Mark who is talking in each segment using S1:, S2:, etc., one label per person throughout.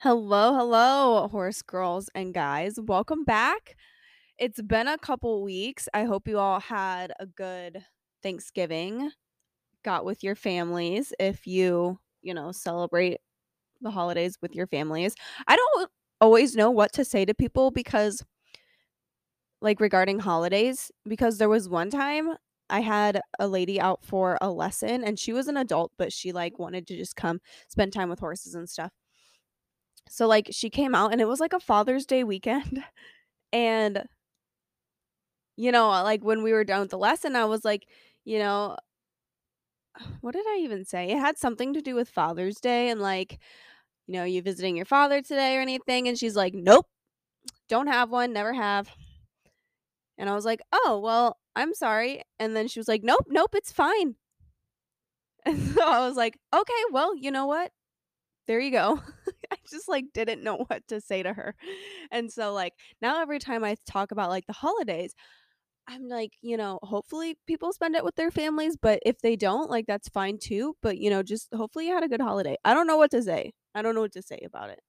S1: Hello, hello, horse girls and guys. Welcome back. It's been a couple weeks. I hope you all had a good Thanksgiving, got with your families if you, you know, celebrate the holidays with your families. I don't always know what to say to people because, like, regarding holidays, because there was one time I had a lady out for a lesson and she was an adult, but she, like, wanted to just come spend time with horses and stuff. So, like, she came out and it was like a Father's Day weekend. And, you know, uh, like when we were done with the lesson, I was like, you know, what did I even say? It had something to do with Father's Day and like, you know, you visiting your father today or anything? And she's like, nope, don't have one, never have. And I was like, oh, well, I'm sorry. And then she was like, nope, nope, it's fine. And so I was like, okay, well, you know what? There you go. I just like didn't know what to say to her. And so like now every time I talk about like the holidays, I'm like, you know, hopefully people spend it with their families, but if they don't, like that's fine too. But you know, just hopefully you had a good holiday. I don't know what to say. I don't know what to say about it.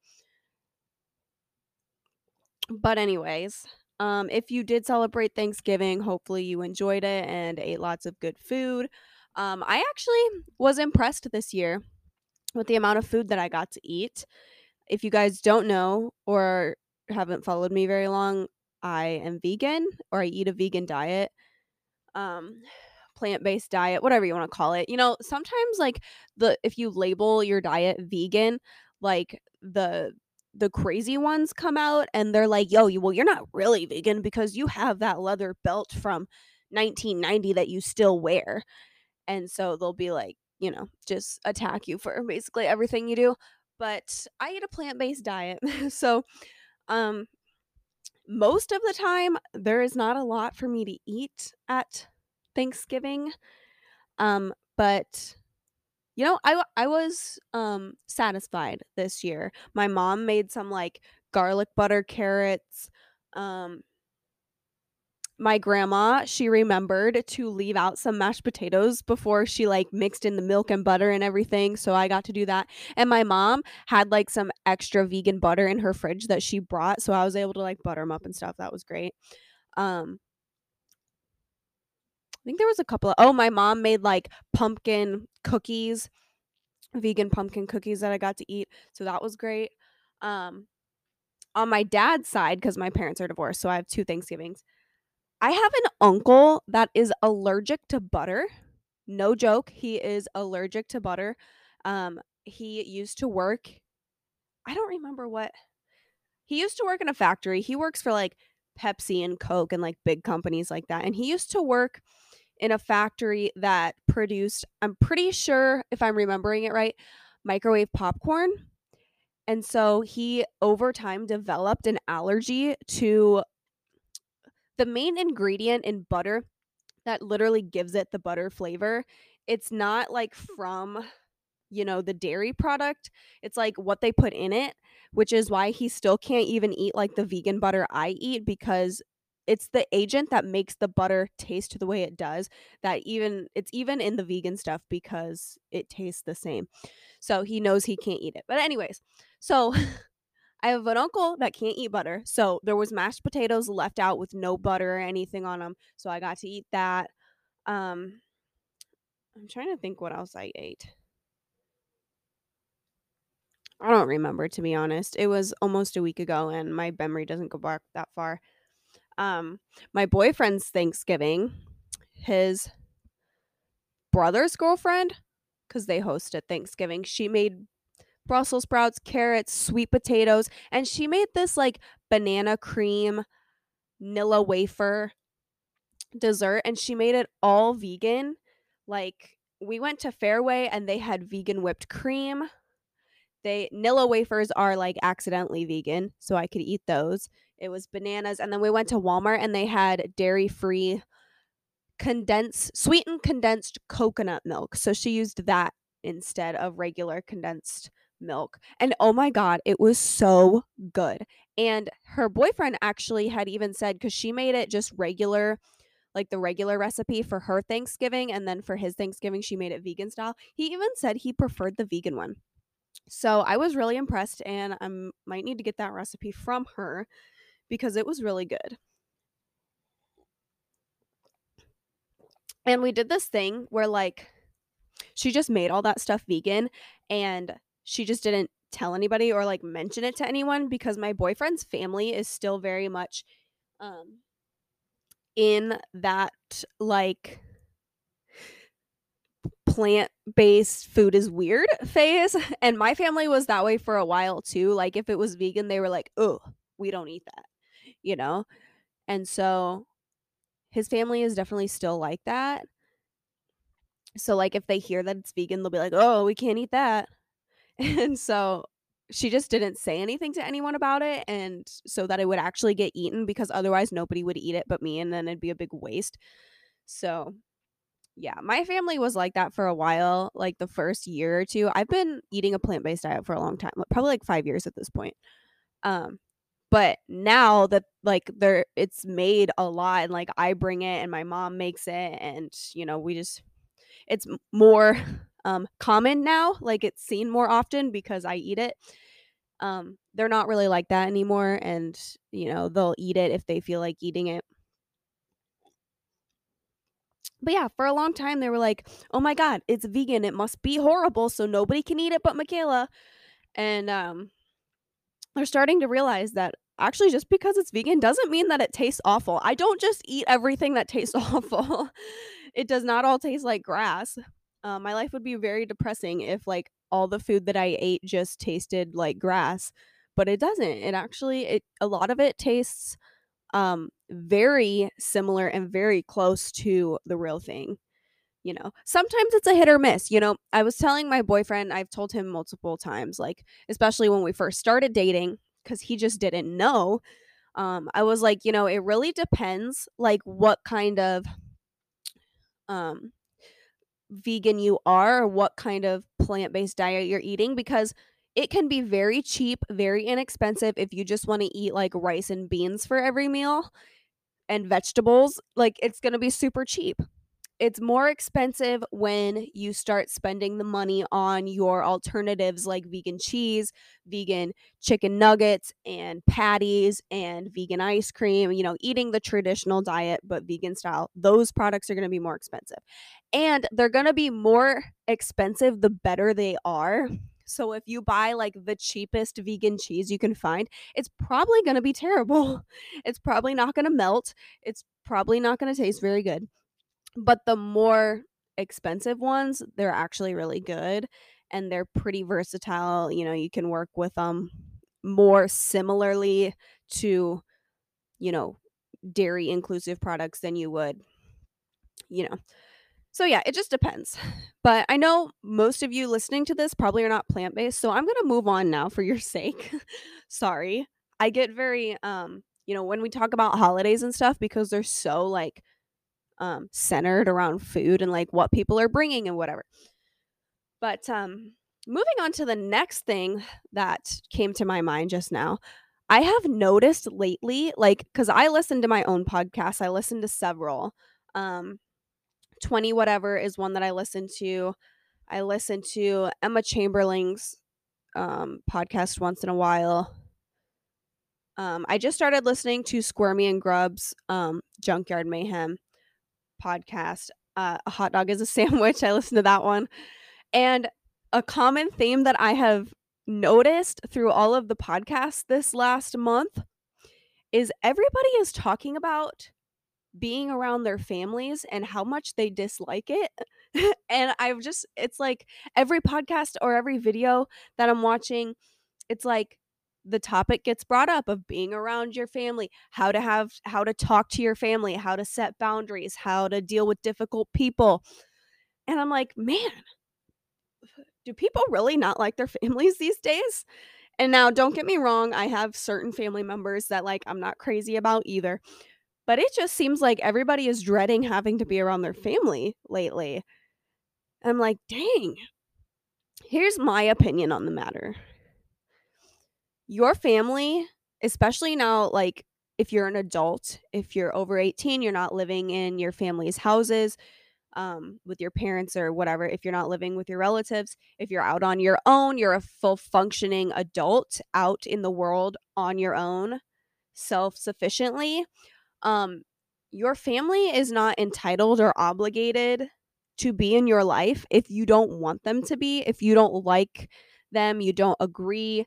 S1: But anyways, um if you did celebrate Thanksgiving, hopefully you enjoyed it and ate lots of good food. Um I actually was impressed this year with the amount of food that I got to eat. If you guys don't know or haven't followed me very long, I am vegan or I eat a vegan diet. Um plant-based diet, whatever you want to call it. You know, sometimes like the if you label your diet vegan, like the the crazy ones come out and they're like, "Yo, you well, you're not really vegan because you have that leather belt from 1990 that you still wear." And so they'll be like, you know, just attack you for basically everything you do. But I eat a plant-based diet. so, um most of the time there is not a lot for me to eat at Thanksgiving. Um but you know, I I was um satisfied this year. My mom made some like garlic butter carrots. Um my grandma, she remembered to leave out some mashed potatoes before she like mixed in the milk and butter and everything. So I got to do that. And my mom had like some extra vegan butter in her fridge that she brought. So I was able to like butter them up and stuff. That was great. Um, I think there was a couple of, oh, my mom made like pumpkin cookies, vegan pumpkin cookies that I got to eat. So that was great. Um, on my dad's side, because my parents are divorced, so I have two Thanksgivings. I have an uncle that is allergic to butter. No joke, he is allergic to butter. Um, he used to work I don't remember what he used to work in a factory. He works for like Pepsi and Coke and like big companies like that. And he used to work in a factory that produced, I'm pretty sure if I'm remembering it right, microwave popcorn. And so he over time developed an allergy to the main ingredient in butter that literally gives it the butter flavor. It's not like from, you know, the dairy product. It's like what they put in it, which is why he still can't even eat like the vegan butter I eat because it's the agent that makes the butter taste the way it does that even it's even in the vegan stuff because it tastes the same. So he knows he can't eat it. But anyways, so I have an uncle that can't eat butter. So there was mashed potatoes left out with no butter or anything on them. So I got to eat that. Um I'm trying to think what else I ate. I don't remember to be honest. It was almost a week ago and my memory doesn't go back that far. Um my boyfriend's Thanksgiving, his brother's girlfriend cuz they hosted Thanksgiving. She made Brussels sprouts, carrots, sweet potatoes, and she made this like banana cream Nilla wafer dessert and she made it all vegan. Like we went to Fairway and they had vegan whipped cream. They Nilla wafers are like accidentally vegan, so I could eat those. It was bananas and then we went to Walmart and they had dairy-free condensed sweetened condensed coconut milk. So she used that instead of regular condensed milk. And oh my god, it was so good. And her boyfriend actually had even said cuz she made it just regular like the regular recipe for her Thanksgiving and then for his Thanksgiving she made it vegan style. He even said he preferred the vegan one. So I was really impressed and I might need to get that recipe from her because it was really good. And we did this thing where like she just made all that stuff vegan and she just didn't tell anybody or like mention it to anyone because my boyfriend's family is still very much um in that like plant-based food is weird phase. And my family was that way for a while too. Like if it was vegan they were like oh we don't eat that you know? And so his family is definitely still like that. So like if they hear that it's vegan they'll be like oh we can't eat that and so she just didn't say anything to anyone about it and so that it would actually get eaten because otherwise nobody would eat it but me and then it'd be a big waste. So yeah my family was like that for a while like the first year or two. I've been eating a plant-based diet for a long time probably like five years at this point. Um but now that like there it's made a lot and like i bring it and my mom makes it and you know we just it's more um common now like it's seen more often because i eat it. Um they're not really like that anymore and you know they'll eat it if they feel like eating it. But yeah for a long time they were like oh my god it's vegan it must be horrible so nobody can eat it but michaela. And um they're starting to realize that actually just because it's vegan doesn't mean that it tastes awful. I don't just eat everything that tastes awful. It does not all taste like grass uh, my life would be very depressing if like all the food that I ate just tasted like grass, but it doesn't. It actually it a lot of it tastes um very similar and very close to the real thing. You know, sometimes it's a hit or miss. You know, I was telling my boyfriend, I've told him multiple times, like, especially when we first started dating, because he just didn't know. Um, I was like, you know, it really depends, like, what kind of um vegan you are or what kind of plant-based diet you're eating because it can be very cheap, very inexpensive if you just want to eat like rice and beans for every meal and vegetables. Like it's going to be super cheap it's more expensive when you start spending the money on your alternatives like vegan cheese, vegan chicken nuggets and patties and vegan ice cream, you know, eating the traditional diet but vegan style. Those products are going to be more expensive. And they're going to be more expensive the better they are. So if you buy like the cheapest vegan cheese you can find, it's probably going to be terrible. It's probably not going to melt. It's probably not going to taste very good but the more expensive ones, they're actually really good and they're pretty versatile. You know, you can work with them more similarly to, you know, dairy inclusive products than you would, you know. So yeah, it just depends. But I know most of you listening to this probably are not plant-based, so I'm going to move on now for your sake. Sorry. I get very um, you know, when we talk about holidays and stuff because they're so like um, centered around food and like what people are bringing and whatever. But um, moving on to the next thing that came to my mind just now, I have noticed lately, like, because I listen to my own podcast, I listen to several. Um, 20 whatever is one that I listen to. I listen to Emma Chamberlain's um, podcast once in a while. Um, I just started listening to Squirmy and Grub's um, Junkyard Mayhem podcast. Uh, a hot dog is a sandwich. I listened to that one. And a common theme that I have noticed through all of the podcasts this last month is everybody is talking about being around their families and how much they dislike it. and I've just, it's like every podcast or every video that I'm watching, it's like the topic gets brought up of being around your family, how to have how to talk to your family, how to set boundaries, how to deal with difficult people. And I'm like, man, do people really not like their families these days? And now don't get me wrong, I have certain family members that like I'm not crazy about either. But it just seems like everybody is dreading having to be around their family lately. I'm like, dang. Here's my opinion on the matter your family, especially now, like if you're an adult, if you're over 18, you're not living in your family's houses, um, with your parents or whatever, if you're not living with your relatives, if you're out on your own, you're a full functioning adult out in the world on your own, self sufficiently. Um, your family is not entitled or obligated to be in your life if you don't want them to be, if you don't like them, you don't agree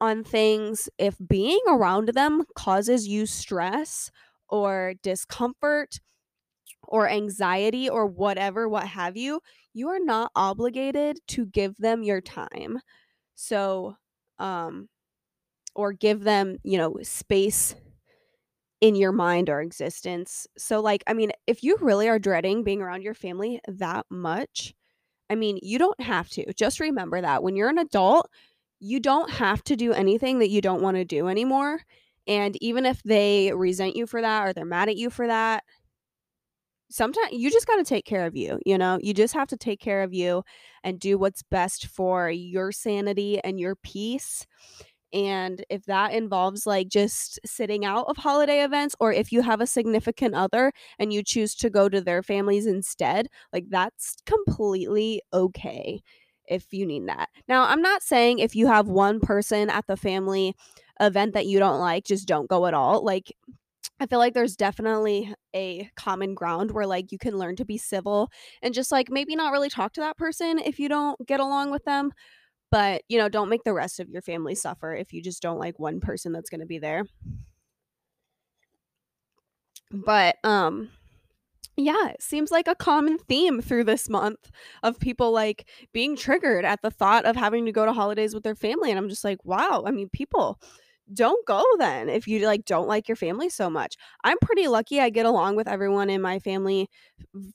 S1: on things, if being around them causes you stress or discomfort or anxiety or whatever, what have you, you are not obligated to give them your time. So, um, or give them, you know, space in your mind or existence. So, like, I mean, if you really are dreading being around your family that much, I mean, you don't have to. Just remember that when you're an adult, you don't have to do anything that you don't want to do anymore. And even if they resent you for that or they're mad at you for that, sometimes you just got to take care of you, you know? You just have to take care of you and do what's best for your sanity and your peace. And if that involves like just sitting out of holiday events, or if you have a significant other and you choose to go to their families instead, like that's completely okay if you need that. Now, I'm not saying if you have one person at the family event that you don't like, just don't go at all. Like, I feel like there's definitely a common ground where like you can learn to be civil and just like maybe not really talk to that person if you don't get along with them. But, you know, don't make the rest of your family suffer if you just don't like one person that's going to be there. But um yeah, it seems like a common theme through this month of people like being triggered at the thought of having to go to holidays with their family and I'm just like, wow, I mean, people don't go then if you like don't like your family so much. I'm pretty lucky I get along with everyone in my family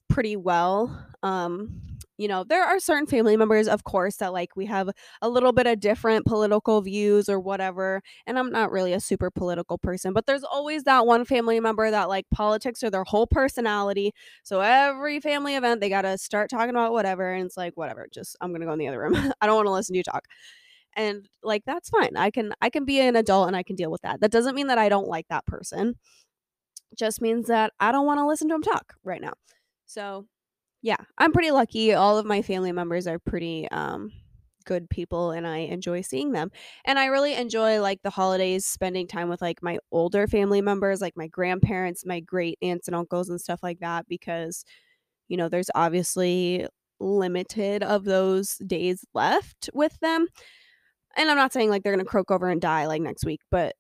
S1: pretty well. Um you know, there are certain family members, of course, that like we have a little bit of different political views or whatever. And I'm not really a super political person, but there's always that one family member that like politics are their whole personality. So every family event, they got to start talking about whatever. And it's like, whatever, just I'm going to go in the other room. I don't want to listen to you talk. And like, that's fine. I can, I can be an adult and I can deal with that. That doesn't mean that I don't like that person. just means that I don't want to listen to him talk right now. So yeah, I'm pretty lucky. All of my family members are pretty um good people and I enjoy seeing them. And I really enjoy like the holidays spending time with like my older family members, like my grandparents, my great aunts and uncles and stuff like that because you know, there's obviously limited of those days left with them. And I'm not saying like they're going to croak over and die like next week, but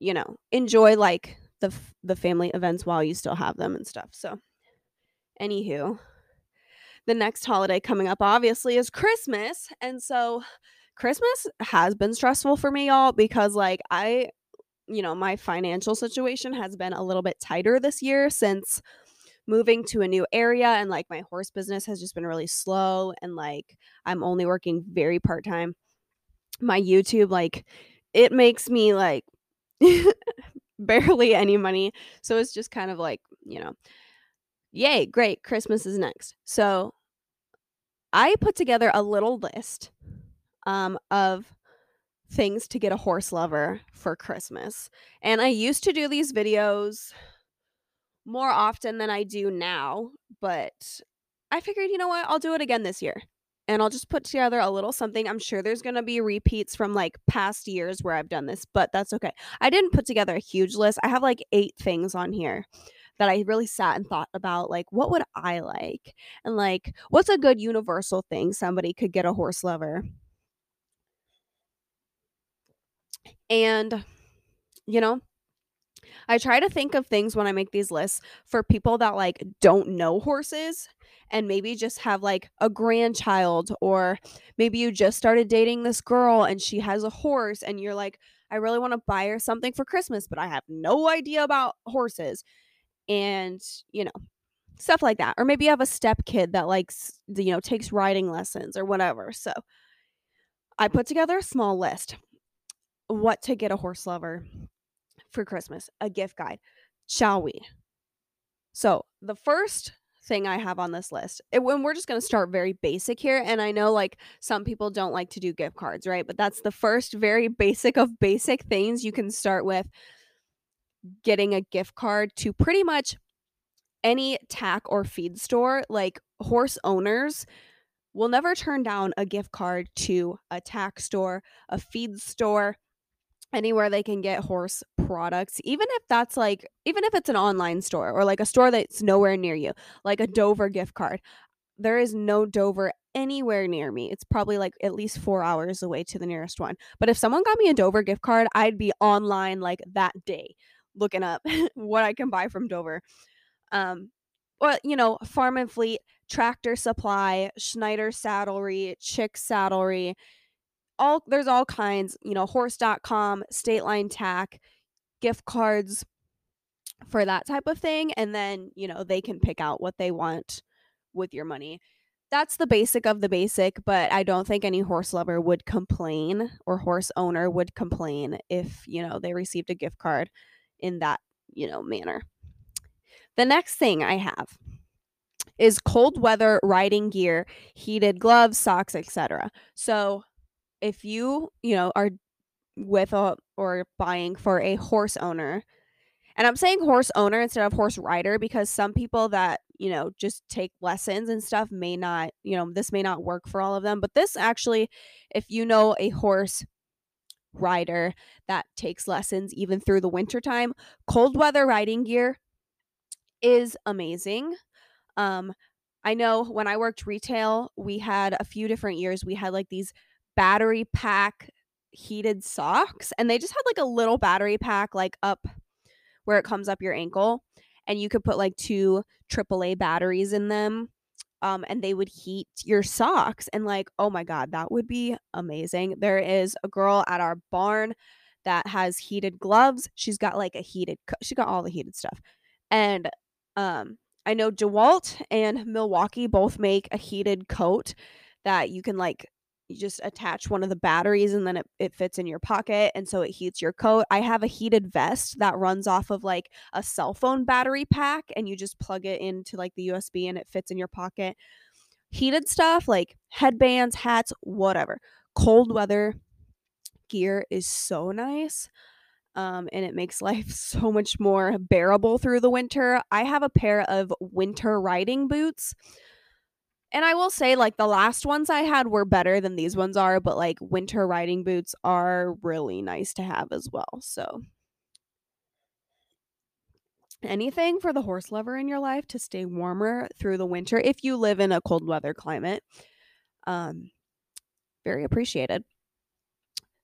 S1: you know, enjoy like the the family events while you still have them and stuff. So Anywho, the next holiday coming up obviously is Christmas. And so Christmas has been stressful for me, y'all, because like I, you know, my financial situation has been a little bit tighter this year since moving to a new area and like my horse business has just been really slow and like I'm only working very part time. My YouTube, like, it makes me like barely any money. So it's just kind of like, you know, Yay, great. Christmas is next. So I put together a little list um, of things to get a horse lover for Christmas. And I used to do these videos more often than I do now, but I figured, you know what, I'll do it again this year. And I'll just put together a little something. I'm sure there's going to be repeats from like past years where I've done this, but that's okay. I didn't put together a huge list. I have like eight things on here that I really sat and thought about like what would I like? And like what's a good universal thing somebody could get a horse lover? And you know, I try to think of things when I make these lists for people that like don't know horses and maybe just have like a grandchild or maybe you just started dating this girl and she has a horse and you're like I really want to buy her something for Christmas but I have no idea about horses and you know stuff like that or maybe you have a step kid that likes you know takes riding lessons or whatever so i put together a small list what to get a horse lover for christmas a gift guide shall we? So the first thing i have on this list it, when we're just going to start very basic here and i know like some people don't like to do gift cards right? But that's the first very basic of basic things you can start with getting a gift card to pretty much any tack or feed store, like horse owners will never turn down a gift card to a tack store, a feed store, anywhere they can get horse products, even if that's like, even if it's an online store or like a store that's nowhere near you, like a Dover gift card. There is no Dover anywhere near me. It's probably like at least four hours away to the nearest one. But if someone got me a Dover gift card, I'd be online like that day looking up what I can buy from Dover. Um, well, you know, Farm and Fleet, Tractor Supply, Schneider Saddlery, Chick Saddlery, all there's all kinds, you know, horse.com, State Line Tack, gift cards for that type of thing and then, you know, they can pick out what they want with your money. That's the basic of the basic, but I don't think any horse lover would complain or horse owner would complain if, you know, they received a gift card in that, you know, manner. The next thing I have is cold weather riding gear, heated gloves, socks, etc. So, if you, you know, are with a or buying for a horse owner, and I'm saying horse owner instead of horse rider because some people that, you know, just take lessons and stuff may not, you know, this may not work for all of them, but this actually if you know a horse rider that takes lessons even through the winter time, cold weather riding gear is amazing. Um, I know when I worked retail, we had a few different years. We had like these battery pack heated socks, and they just had like a little battery pack, like up where it comes up your ankle, and you could put like two AAA batteries in them. Um, and they would heat your socks, and like, oh my god, that would be amazing. There is a girl at our barn that has heated gloves. She's got like a heated, co- she got all the heated stuff, and um, I know DeWalt and Milwaukee both make a heated coat that you can like you just attach one of the batteries and then it, it fits in your pocket and so it heats your coat. I have a heated vest that runs off of like a cell phone battery pack and you just plug it into like the USB and it fits in your pocket. Heated stuff like headbands, hats, whatever. Cold weather gear is so nice um, and it makes life so much more bearable through the winter. I have a pair of winter riding boots. And I will say, like, the last ones I had were better than these ones are, but like, winter riding boots are really nice to have as well. So, anything for the horse lover in your life to stay warmer through the winter if you live in a cold weather climate. Um, very appreciated.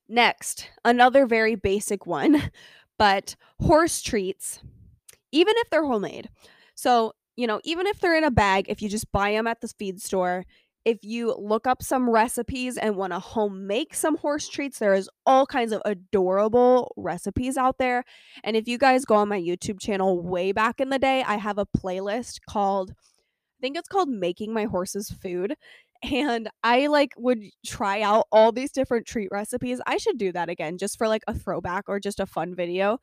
S1: Next, another very basic one, but horse treats, even if they're homemade. So, you know, even if they're in a bag, if you just buy them at the feed store, if you look up some recipes and want to home make some horse treats, there is all kinds of adorable recipes out there. And if you guys go on my YouTube channel way back in the day, I have a playlist called I think it's called Making My Horse's Food and I like would try out all these different treat recipes. I should do that again just for like a throwback or just a fun video.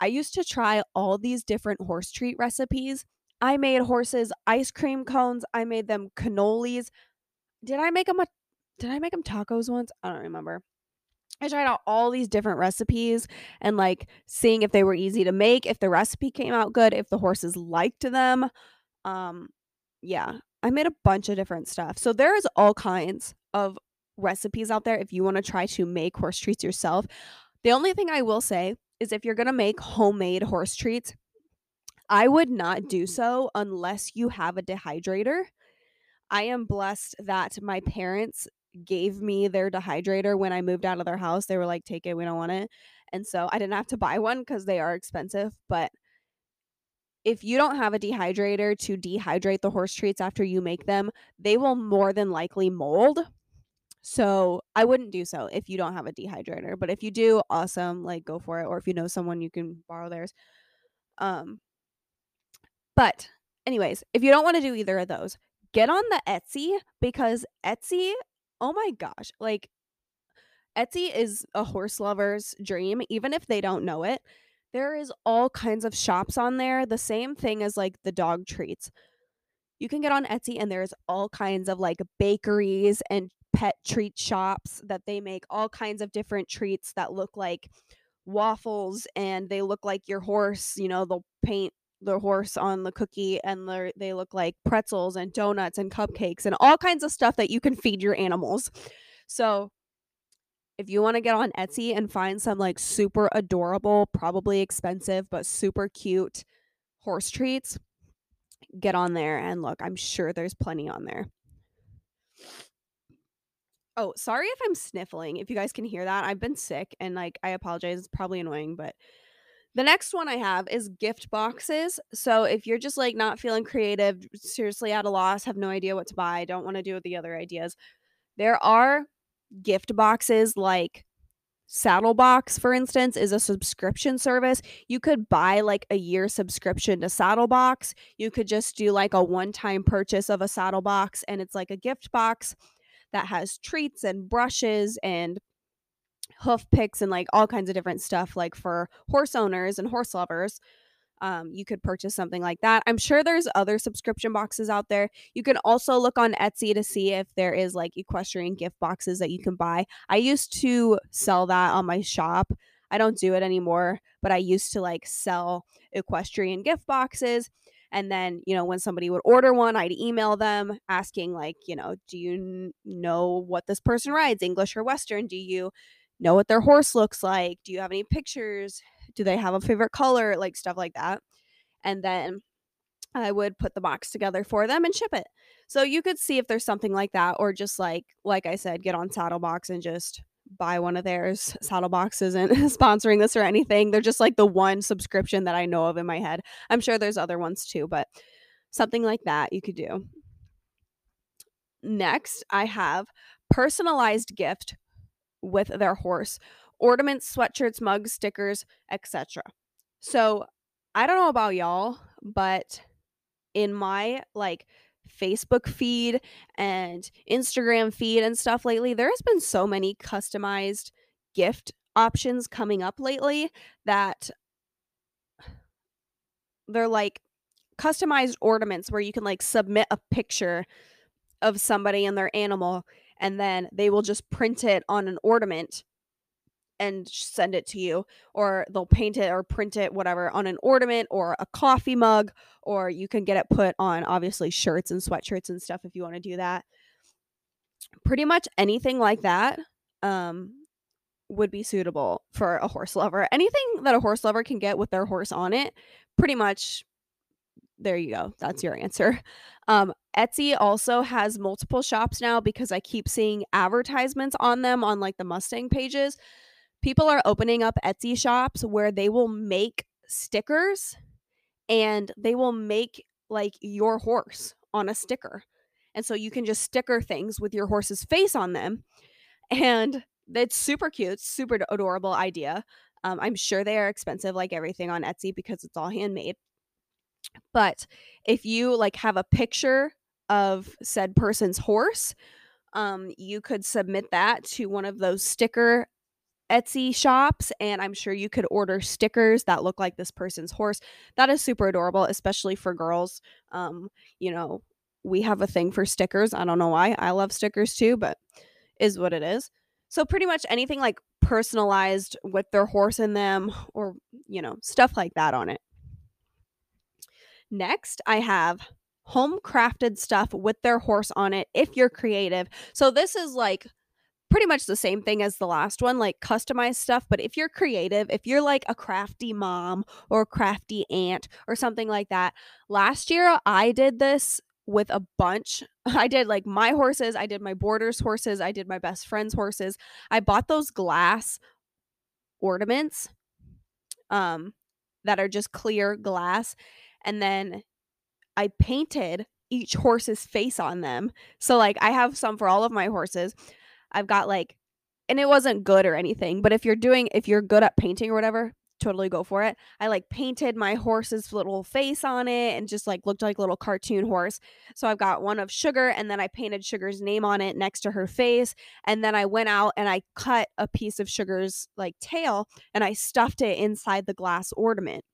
S1: I used to try all these different horse treat recipes. I made horses ice cream cones. I made them cannolis. Did I make them a did I make them tacos once? I don't remember. I tried out all these different recipes and like seeing if they were easy to make, if the recipe came out good, if the horses liked them. Um yeah, I made a bunch of different stuff. So there's all kinds of recipes out there if you want to try to make horse treats yourself. The only thing I will say is if you're going to make homemade horse treats, I would not do so unless you have a dehydrator. I am blessed that my parents gave me their dehydrator when I moved out of their house. They were like, take it, we don't want it. And so I didn't have to buy one because they are expensive. But if you don't have a dehydrator to dehydrate the horse treats after you make them, they will more than likely mold. So I wouldn't do so if you don't have a dehydrator. But if you do, awesome, like go for it. Or if you know someone, you can borrow theirs. Um, but anyways, if you don't want to do either of those, get on the Etsy because Etsy, oh my gosh, like Etsy is a horse lover's dream, even if they don't know it. There is all kinds of shops on there, the same thing as like the dog treats. You can get on Etsy and there's all kinds of like bakeries and pet treat shops that they make all kinds of different treats that look like waffles and they look like your horse, you know, they'll paint the horse on the cookie and they look like pretzels and donuts and cupcakes and all kinds of stuff that you can feed your animals. So if you want to get on Etsy and find some like super adorable, probably expensive, but super cute horse treats, get on there and look. I'm sure there's plenty on there. Oh, sorry if I'm sniffling. If you guys can hear that, I've been sick and like I apologize. It's probably annoying, but the next one I have is gift boxes. So if you're just like not feeling creative, seriously at a loss, have no idea what to buy, don't want to do the other ideas, there are gift boxes like Saddlebox, for instance, is a subscription service. You could buy like a year subscription to Saddlebox. You could just do like a one time purchase of a Saddlebox, and it's like a gift box that has treats and brushes and hoof picks and like all kinds of different stuff like for horse owners and horse lovers um, you could purchase something like that. I'm sure there's other subscription boxes out there. You can also look on Etsy to see if there is like equestrian gift boxes that you can buy. I used to sell that on my shop. I don't do it anymore, but I used to like sell equestrian gift boxes. And then, you know, when somebody would order one, I'd email them asking, like, you know, do you know what this person rides, English or Western? Do you know what their horse looks like? Do you have any pictures? Do they have a favorite color? Like stuff like that. And then I would put the box together for them and ship it. So you could see if there's something like that, or just like, like I said, get on Saddlebox and just buy one of theirs. Saddlebox isn't sponsoring this or anything. They're just like the one subscription that I know of in my head. I'm sure there's other ones too, but something like that you could do. Next, I have personalized gift with their horse ornaments, sweatshirts, mugs, stickers, etc. So, I don't know about y'all, but in my like Facebook feed and Instagram feed and stuff lately, there has been so many customized gift options coming up lately that they're like customized ornaments where you can like submit a picture of somebody and their animal and then they will just print it on an ornament and send it to you or they'll paint it or print it whatever on an ornament or a coffee mug or you can get it put on obviously shirts and sweatshirts and stuff if you want to do that pretty much anything like that um would be suitable for a horse lover anything that a horse lover can get with their horse on it pretty much there you go. That's your answer. Um, Etsy also has multiple shops now because I keep seeing advertisements on them on like the Mustang pages. People are opening up Etsy shops where they will make stickers and they will make like your horse on a sticker. And so you can just sticker things with your horse's face on them. And it's super cute, super adorable idea. Um, I'm sure they are expensive like everything on Etsy because it's all handmade. But if you like have a picture of said person's horse, um, you could submit that to one of those sticker Etsy shops, and I'm sure you could order stickers that look like this person's horse. That is super adorable, especially for girls. Um, you know, we have a thing for stickers. I don't know why. I love stickers too, but is what it is. So pretty much anything like personalized with their horse in them or, you know, stuff like that on it. Next, I have home crafted stuff with their horse on it if you're creative. So this is like pretty much the same thing as the last one, like customized stuff. But if you're creative, if you're like a crafty mom or crafty aunt or something like that, last year I did this with a bunch. I did like my horses, I did my boarders' horses, I did my best friend's horses. I bought those glass ornaments um that are just clear glass and then I painted each horse's face on them. So like I have some for all of my horses. I've got like and it wasn't good or anything, but if you're doing if you're good at painting or whatever, totally go for it. I like painted my horse's little face on it and just like looked like a little cartoon horse. So I've got one of Sugar and then I painted Sugar's name on it next to her face and then I went out and I cut a piece of Sugar's like tail and I stuffed it inside the glass ornament.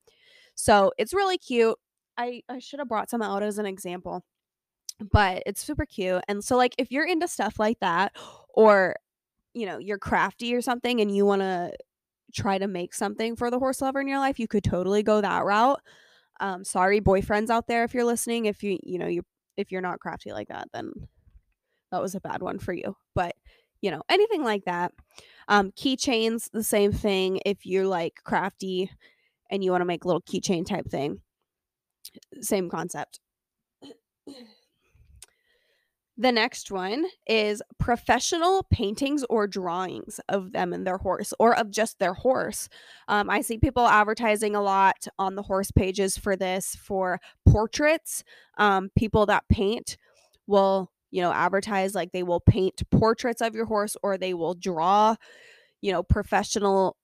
S1: So it's really cute. I, I should have brought some out as an example, but it's super cute. And so, like, if you're into stuff like that, or you know, you're crafty or something and you want to try to make something for the horse lover in your life, you could totally go that route. Um, sorry, boyfriends out there, if you're listening, if you you know you if you're not crafty like that, then that was a bad one for you. But you know anything like that. Um, keychains, the same thing. If you're like crafty and you want to make a little keychain type thing, same concept. The next one is professional paintings or drawings of them and their horse, or of just their horse. Um, I see people advertising a lot on the horse pages for this for portraits. Um, people that paint will, you know, advertise like they will paint portraits of your horse or they will draw, you know, professional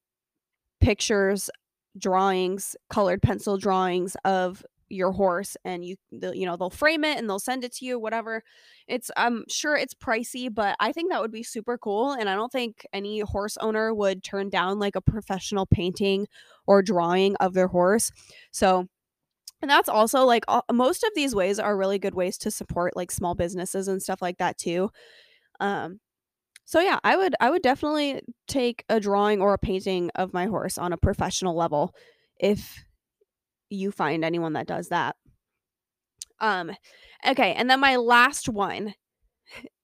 S1: pictures, drawings, colored pencil drawings of your horse and you you know they'll frame it and they'll send it to you whatever. It's i'm sure it's pricey but i think that would be super cool and i don't think any horse owner would turn down like a professional painting or drawing of their horse. So and that's also like all, most of these ways are really good ways to support like small businesses and stuff like that too. Um so yeah i would i would definitely take a drawing or a painting of my horse on a professional level if you find anyone that does that. Um okay, and then my last one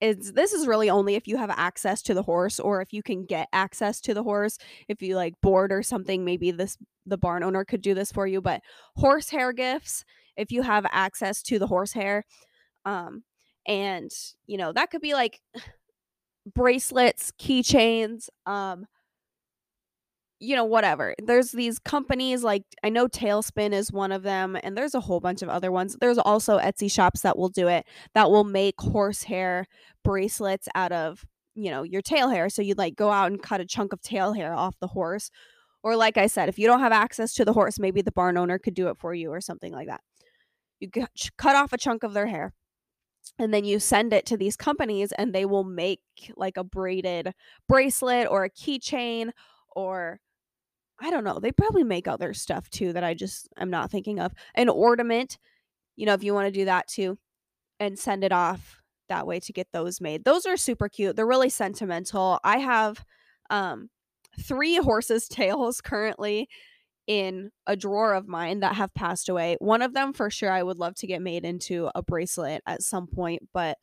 S1: is this is really only if you have access to the horse or if you can get access to the horse. If you like board or something, maybe this the barn owner could do this for you, but horsehair gifts if you have access to the horsehair. Um and you know, that could be like bracelets, keychains, um you know, whatever. There's these companies like I know Tailspin is one of them, and there's a whole bunch of other ones. There's also Etsy shops that will do it that will make horsehair bracelets out of, you know, your tail hair. So you'd like go out and cut a chunk of tail hair off the horse. Or like I said, if you don't have access to the horse, maybe the barn owner could do it for you or something like that. You cut off a chunk of their hair and then you send it to these companies and they will make like a braided bracelet or a keychain or I don't know. They probably make other stuff too that I just I'm not thinking of. An ornament, you know, if you want to do that too and send it off that way to get those made. Those are super cute. They're really sentimental. I have um 3 horses tails currently in a drawer of mine that have passed away. One of them for sure I would love to get made into a bracelet at some point, but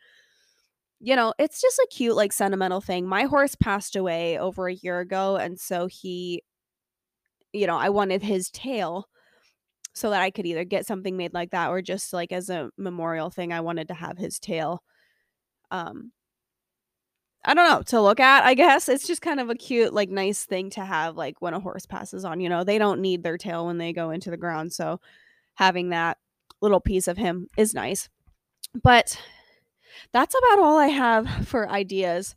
S1: you know, it's just a cute like sentimental thing. My horse passed away over a year ago and so he you know, I wanted his tail so that I could either get something made like that or just like as a memorial thing I wanted to have his tail um I don't know, to look at, I guess. It's just kind of a cute like nice thing to have like when a horse passes on, you know. They don't need their tail when they go into the ground, so having that little piece of him is nice. But that's about all I have for ideas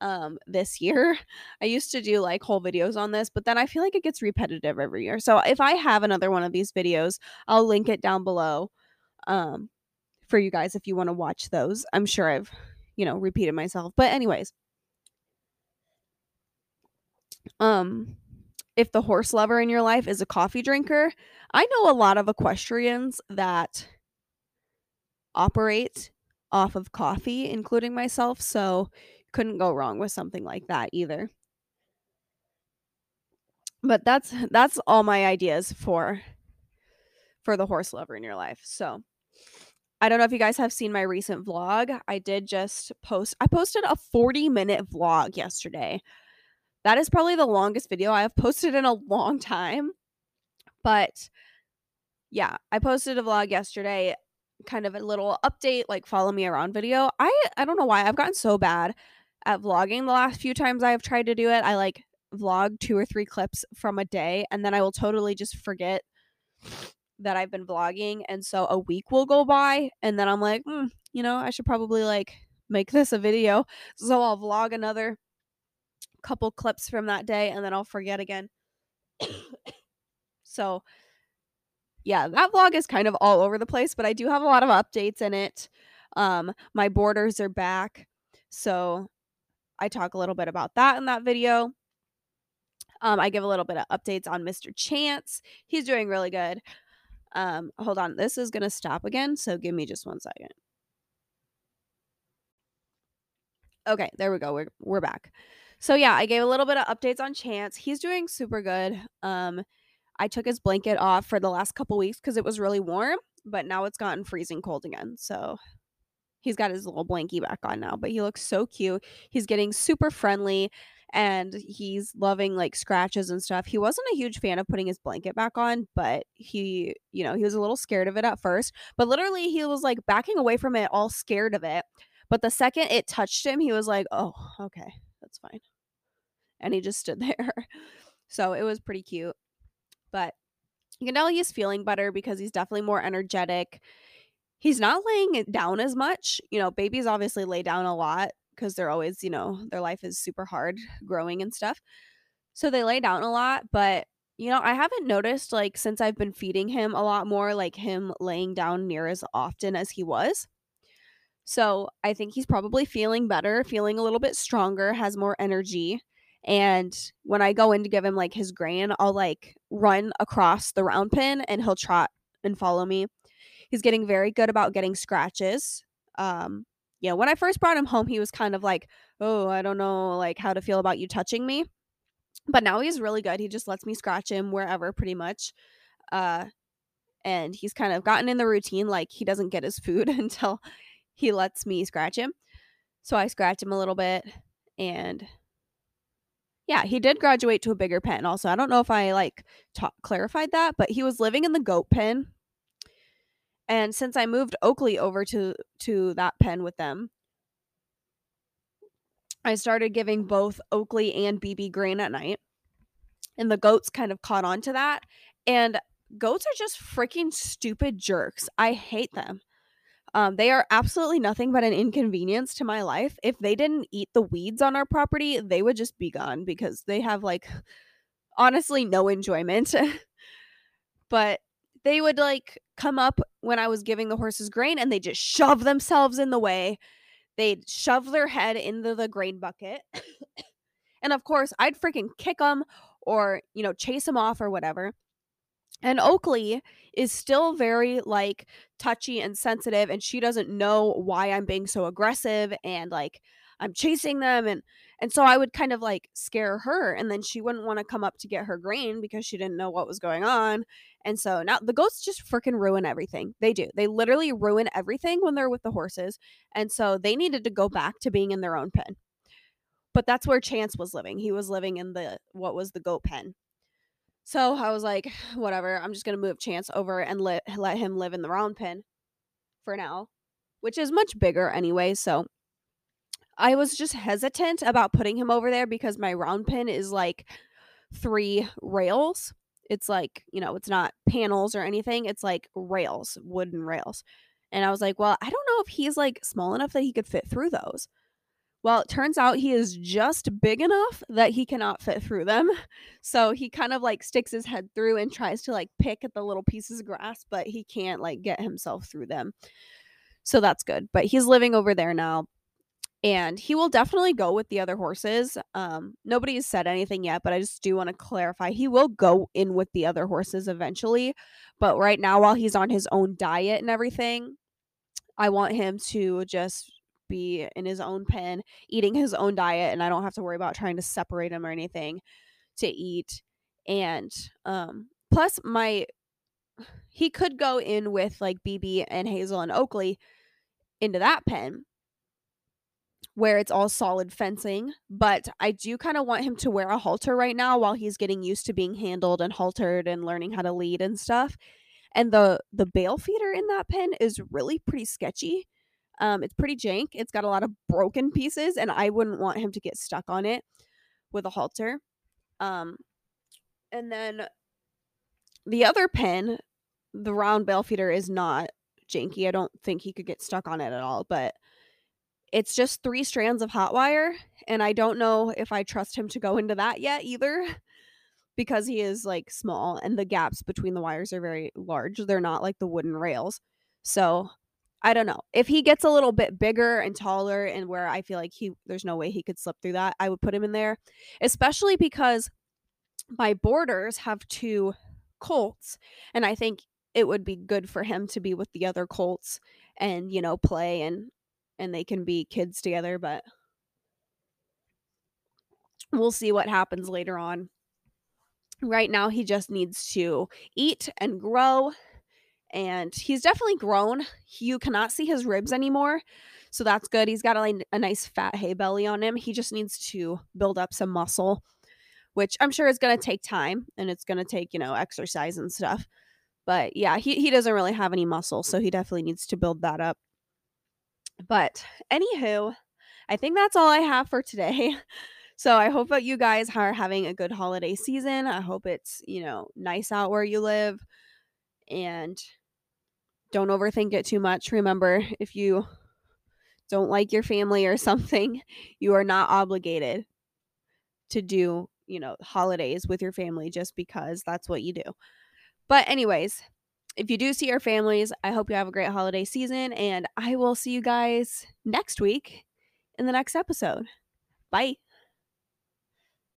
S1: um this year. I used to do like whole videos on this, but then I feel like it gets repetitive every year. So if I have another one of these videos, I'll link it down below um for you guys if you want to watch those. I'm sure I've, you know, repeated myself. But anyways, um if the horse lover in your life is a coffee drinker, I know a lot of equestrians that operate off of coffee, including myself. So couldn't go wrong with something like that either. But that's that's all my ideas for for the horse lover in your life. So I don't know if you guys have seen my recent vlog. I did just post I posted a 40 minute vlog yesterday. That is probably the longest video I have posted in a long time. But yeah, I posted a vlog yesterday, kind of a little update, like follow me around video. I I don't know why I've gotten so bad at vlogging the last few times I have tried to do it. I like vlog two or three clips from a day and then I will totally just forget that I've been vlogging. And so a week will go by and then I'm like, mm, you know, I should probably like make this a video. So I'll vlog another couple clips from that day and then I'll forget again. so yeah, that vlog is kind of all over the place, but I do have a lot of updates in it. Um, my boarders are back. So I talk a little bit about that in that video. Um, I give a little bit of updates on Mr. Chance. He's doing really good. Um, hold on. This is going to stop again. So give me just one second. Okay, there we go. We're, we're back. So yeah, I gave a little bit of updates on Chance. He's doing super good. Um, I took his blanket off for the last couple weeks because it was really warm, but now it's gotten freezing cold again. So he's got his little blankie back on now, but he looks so cute. He's getting super friendly and he's loving like scratches and stuff. He wasn't a huge fan of putting his blanket back on, but he, you know, he was a little scared of it at first. But literally, he was like backing away from it, all scared of it. But the second it touched him, he was like, oh, okay, that's fine. And he just stood there. So it was pretty cute. But you can tell he's feeling better because he's definitely more energetic. He's not laying it down as much. You know, babies obviously lay down a lot because they're always, you know, their life is super hard growing and stuff. So they lay down a lot, but you know, I haven't noticed like since I've been feeding him a lot more, like him laying down near as often as he was. So I think he's probably feeling better, feeling a little bit stronger, has more energy. And when I go in to give him like his grain, I'll like run across the round pen and he'll trot and follow me. He's getting very good about getting scratches. Um, know, when I first brought him home, he was kind of like, "Oh, I don't know like how to feel about you touching me." But now he's really good. He just lets me scratch him wherever pretty much. Uh and he's kind of gotten in the routine like he doesn't get his food until he lets me scratch him. So I scratch him a little bit and yeah, he did graduate to a bigger pen also. I don't know if I like ta- clarified that, but he was living in the goat pen and since I moved Oakley over to to that pen with them, I started giving both Oakley and BB grain at night. And the goats kind of caught on to that. And goats are just freaking stupid jerks. I hate them. Um, they are absolutely nothing but an inconvenience to my life. If they didn't eat the weeds on our property, they would just be gone because they have like honestly no enjoyment. but they would like come up when I was giving the horses grain and they just shove themselves in the way. They'd shove their head into the grain bucket. and of course, I'd freaking kick them or, you know, chase them off or whatever. And Oakley is still very like touchy and sensitive and she doesn't know why I'm being so aggressive and like I'm chasing them and and so I would kind of like scare her and then she wouldn't want to come up to get her grain because she didn't know what was going on. And so now the goats just freaking ruin everything. They do. They literally ruin everything when they're with the horses. And so they needed to go back to being in their own pen. But that's where Chance was living. He was living in the what was the goat pen. So I was like, whatever, I'm just going to move Chance over and let let him live in the round pen for now, which is much bigger anyway, so I was just hesitant about putting him over there because my round pen is like three rails. It's like, you know, it's not panels or anything. It's like rails, wooden rails. And I was like, well, I don't know if he's like small enough that he could fit through those. Well, it turns out he is just big enough that he cannot fit through them. So he kind of like sticks his head through and tries to like pick at the little pieces of grass, but he can't like get himself through them. So that's good. But he's living over there now and he will definitely go with the other horses. Um, nobody has said anything yet, but I just do want to clarify he will go in with the other horses eventually. But right now, while he's on his own diet and everything, I want him to just be in his own pen, eating his own diet, and I don't have to worry about trying to separate him or anything to eat. And um, plus, my he could go in with like BB and Hazel and Oakley into that pen where it's all solid fencing, but I do kind of want him to wear a halter right now while he's getting used to being handled and haltered and learning how to lead and stuff. And the the bale feeder in that pen is really pretty sketchy. Um, it's pretty jank. It's got a lot of broken pieces, and I wouldn't want him to get stuck on it with a halter. Um, and then the other pen, the round bale feeder, is not janky. I don't think he could get stuck on it at all, but it's just three strands of hot wire, and I don't know if I trust him to go into that yet either because he is like small and the gaps between the wires are very large. They're not like the wooden rails. So, I don't know. If he gets a little bit bigger and taller and where I feel like he there's no way he could slip through that, I would put him in there, especially because my boarders have two colts and I think it would be good for him to be with the other colts and you know play and and they can be kids together, but we'll see what happens later on. right now he just needs to eat and grow and he's definitely grown. You cannot see his ribs anymore so that's good. He's got a, a nice fat hay belly on him. He just needs to build up some muscle which i'm sure is going to take time and it's going to take you know exercise and stuff. But yeah he, he doesn't really have any muscle so he definitely needs to build that up but anywho i think that's all i have for today So I hope that you guys are having a good holiday season. I hope it's, you know, nice out where you live and don't overthink it too much. Remember, if you don't like your family or something, you are not obligated to do, you know, holidays with your family just because that's what you do. But, anyways, if you do see your families, I hope you have a great holiday season and I will see you guys next week in the next episode. Bye.